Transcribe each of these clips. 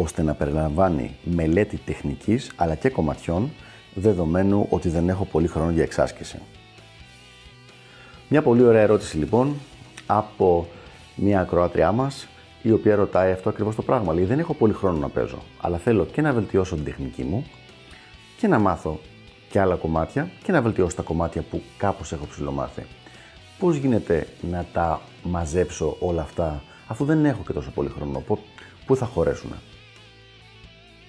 ώστε να περιλαμβάνει μελέτη τεχνικής αλλά και κομματιών δεδομένου ότι δεν έχω πολύ χρόνο για εξάσκηση. Μια πολύ ωραία ερώτηση λοιπόν από μια ακροάτριά μας η οποία ρωτάει αυτό ακριβώς το πράγμα. Λέει δεν έχω πολύ χρόνο να παίζω αλλά θέλω και να βελτιώσω την τεχνική μου και να μάθω και άλλα κομμάτια και να βελτιώσω τα κομμάτια που κάπως έχω ψηλομάθει. Πώς γίνεται να τα μαζέψω όλα αυτά αφού δεν έχω και τόσο πολύ χρόνο, πού θα χωρέσουν.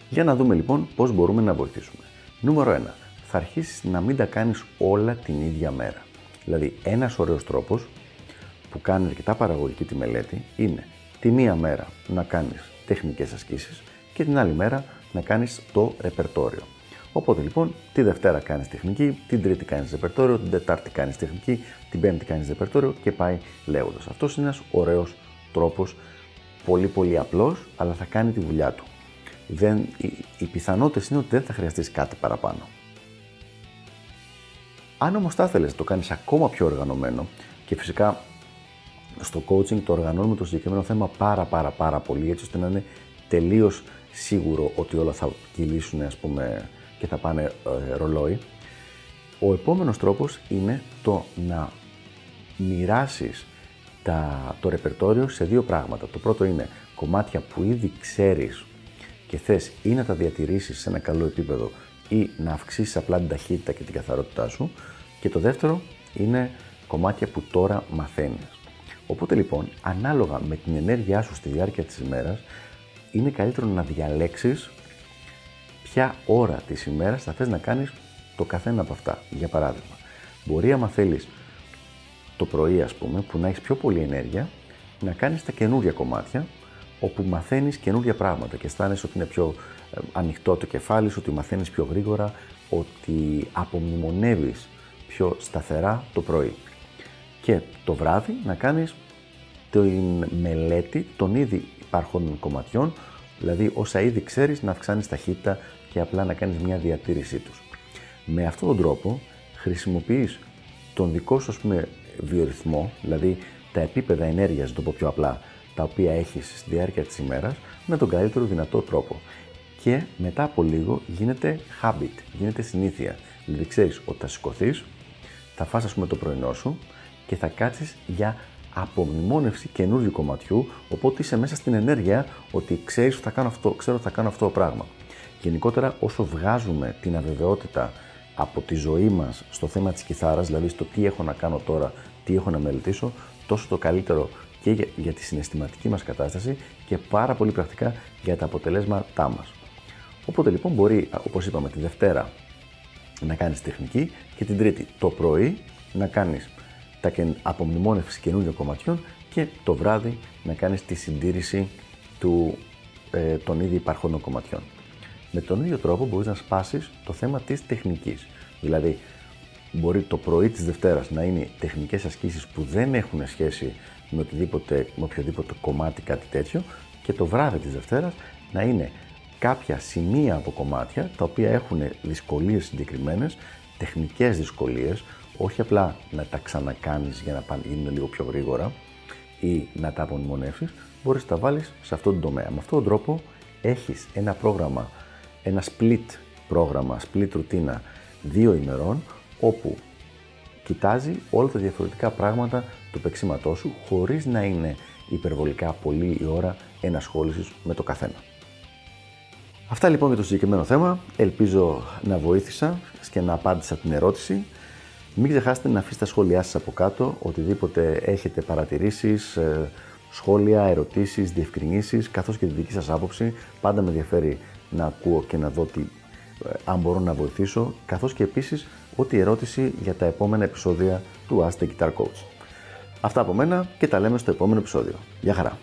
Για να δούμε λοιπόν πώς μπορούμε να βοηθήσουμε. Νούμερο 1. Θα αρχίσεις να μην τα κάνεις όλα την ίδια μέρα. Δηλαδή ένας ωραίος τρόπος που κάνει αρκετά παραγωγική τη μελέτη είναι τη μία μέρα να κάνεις τεχνικές ασκήσεις και την άλλη μέρα να κάνεις το ρεπερτόριο. Οπότε λοιπόν, τη Δευτέρα κάνεις τεχνική, την Τρίτη κάνεις ρεπερτόριο, την Τετάρτη κάνεις τεχνική, την Πέμπτη κάνεις ρεπερτόριο και πάει λέγοντας. Αυτός είναι ένας ωραίος τρόπος, πολύ πολύ απλός, αλλά θα κάνει τη δουλειά του. Δεν, οι, οι πιθανότητες είναι ότι δεν θα χρειαστείς κάτι παραπάνω. Αν όμως θα ήθελες να το κάνεις ακόμα πιο οργανωμένο και φυσικά στο coaching το οργανώνουμε το συγκεκριμένο θέμα πάρα πάρα πάρα πολύ έτσι ώστε να είναι τελείως σίγουρο ότι όλα θα κυλήσουν ας πούμε και θα πάνε ε, ρολόι. Ο επόμενος τρόπος είναι το να μοιράσεις το ρεπερτόριο σε δύο πράγματα. Το πρώτο είναι κομμάτια που ήδη ξέρεις και θες ή να τα διατηρήσεις σε ένα καλό επίπεδο ή να αυξήσεις απλά την ταχύτητα και την καθαρότητά σου. Και το δεύτερο είναι κομμάτια που τώρα μαθαίνεις. Οπότε λοιπόν, ανάλογα με την ενέργειά σου στη διάρκεια της ημέρας, είναι καλύτερο να διαλέξεις ποια ώρα της ημέρας θα θες να κάνεις το καθένα από αυτά. Για παράδειγμα, μπορεί άμα θέλεις το πρωί, ας πούμε, που να έχεις πιο πολύ ενέργεια, να κάνεις τα καινούργια κομμάτια, όπου μαθαίνεις καινούργια πράγματα και αισθάνεσαι ότι είναι πιο ε, ανοιχτό το κεφάλι σου, ότι μαθαίνεις πιο γρήγορα, ότι απομνημονεύεις πιο σταθερά το πρωί. Και το βράδυ να κάνεις την μελέτη των ήδη υπάρχοντων κομματιών, δηλαδή όσα ήδη ξέρεις να αυξάνεις ταχύτητα και απλά να κάνεις μια διατήρησή τους. Με αυτόν τον τρόπο χρησιμοποιείς τον δικό σου πούμε, βιορυθμό, δηλαδή τα επίπεδα ενέργειας, το πω πιο απλά, τα οποία έχεις στη διάρκεια της ημέρας, με τον καλύτερο δυνατό τρόπο. Και μετά από λίγο γίνεται habit, γίνεται συνήθεια. Δηλαδή ξέρεις ότι θα σηκωθείς, θα φας ας πούμε το πρωινό σου και θα κάτσεις για απομνημόνευση καινούριου κομματιού, οπότε είσαι μέσα στην ενέργεια ότι ξέρεις ότι θα κάνω αυτό, ξέρω ότι θα κάνω αυτό το πράγμα. Γενικότερα όσο βγάζουμε την αβεβαιότητα από τη ζωή μας στο θέμα της κιθάρας, δηλαδή στο τι έχω να κάνω τώρα, τι έχω να μελετήσω, τόσο το καλύτερο και για, τη συναισθηματική μας κατάσταση και πάρα πολύ πρακτικά για τα αποτελέσματά μας. Οπότε λοιπόν μπορεί, όπως είπαμε, τη Δευτέρα να κάνεις τεχνική και την Τρίτη το πρωί να κάνεις τα απομνημόνευση καινούργιων κομματιών και το βράδυ να κάνεις τη συντήρηση του, ε, των ήδη υπαρχόντων κομματιών. Με τον ίδιο τρόπο μπορείς να σπάσεις το θέμα της τεχνικής. Δηλαδή, μπορεί το πρωί της Δευτέρας να είναι τεχνικές ασκήσεις που δεν έχουν σχέση με, οτιδήποτε, με οποιοδήποτε κομμάτι, κάτι τέτοιο, και το βράδυ της Δευτέρας να είναι κάποια σημεία από κομμάτια τα οποία έχουν δυσκολίες συγκεκριμένες, τεχνικές δυσκολίες, όχι απλά να τα ξανακάνεις για να πάνε, γίνουν λίγο πιο γρήγορα ή να τα απομνημονεύσει, μπορείς να τα βάλεις σε αυτόν τον τομέα. Με αυτόν τον τρόπο έχεις ένα πρόγραμμα ένα split πρόγραμμα, split ρουτίνα δύο ημερών, όπου κοιτάζει όλα τα διαφορετικά πράγματα του παίξηματό σου, χωρίς να είναι υπερβολικά πολύ η ώρα ενασχόλησης με το καθένα. Αυτά λοιπόν για το συγκεκριμένο θέμα. Ελπίζω να βοήθησα και να απάντησα την ερώτηση. Μην ξεχάσετε να αφήσετε τα σχόλιά σας από κάτω, οτιδήποτε έχετε παρατηρήσεις, ε, σχόλια, ερωτήσεις, διευκρινήσεις, καθώς και τη δική σας άποψη. Πάντα με ενδιαφέρει να ακούω και να δω τι, ε, αν μπορώ να βοηθήσω, καθώς και επίσης ό,τι ερώτηση για τα επόμενα επεισόδια του Ask the Guitar Coach. Αυτά από μένα και τα λέμε στο επόμενο επεισόδιο. Γεια χαρά!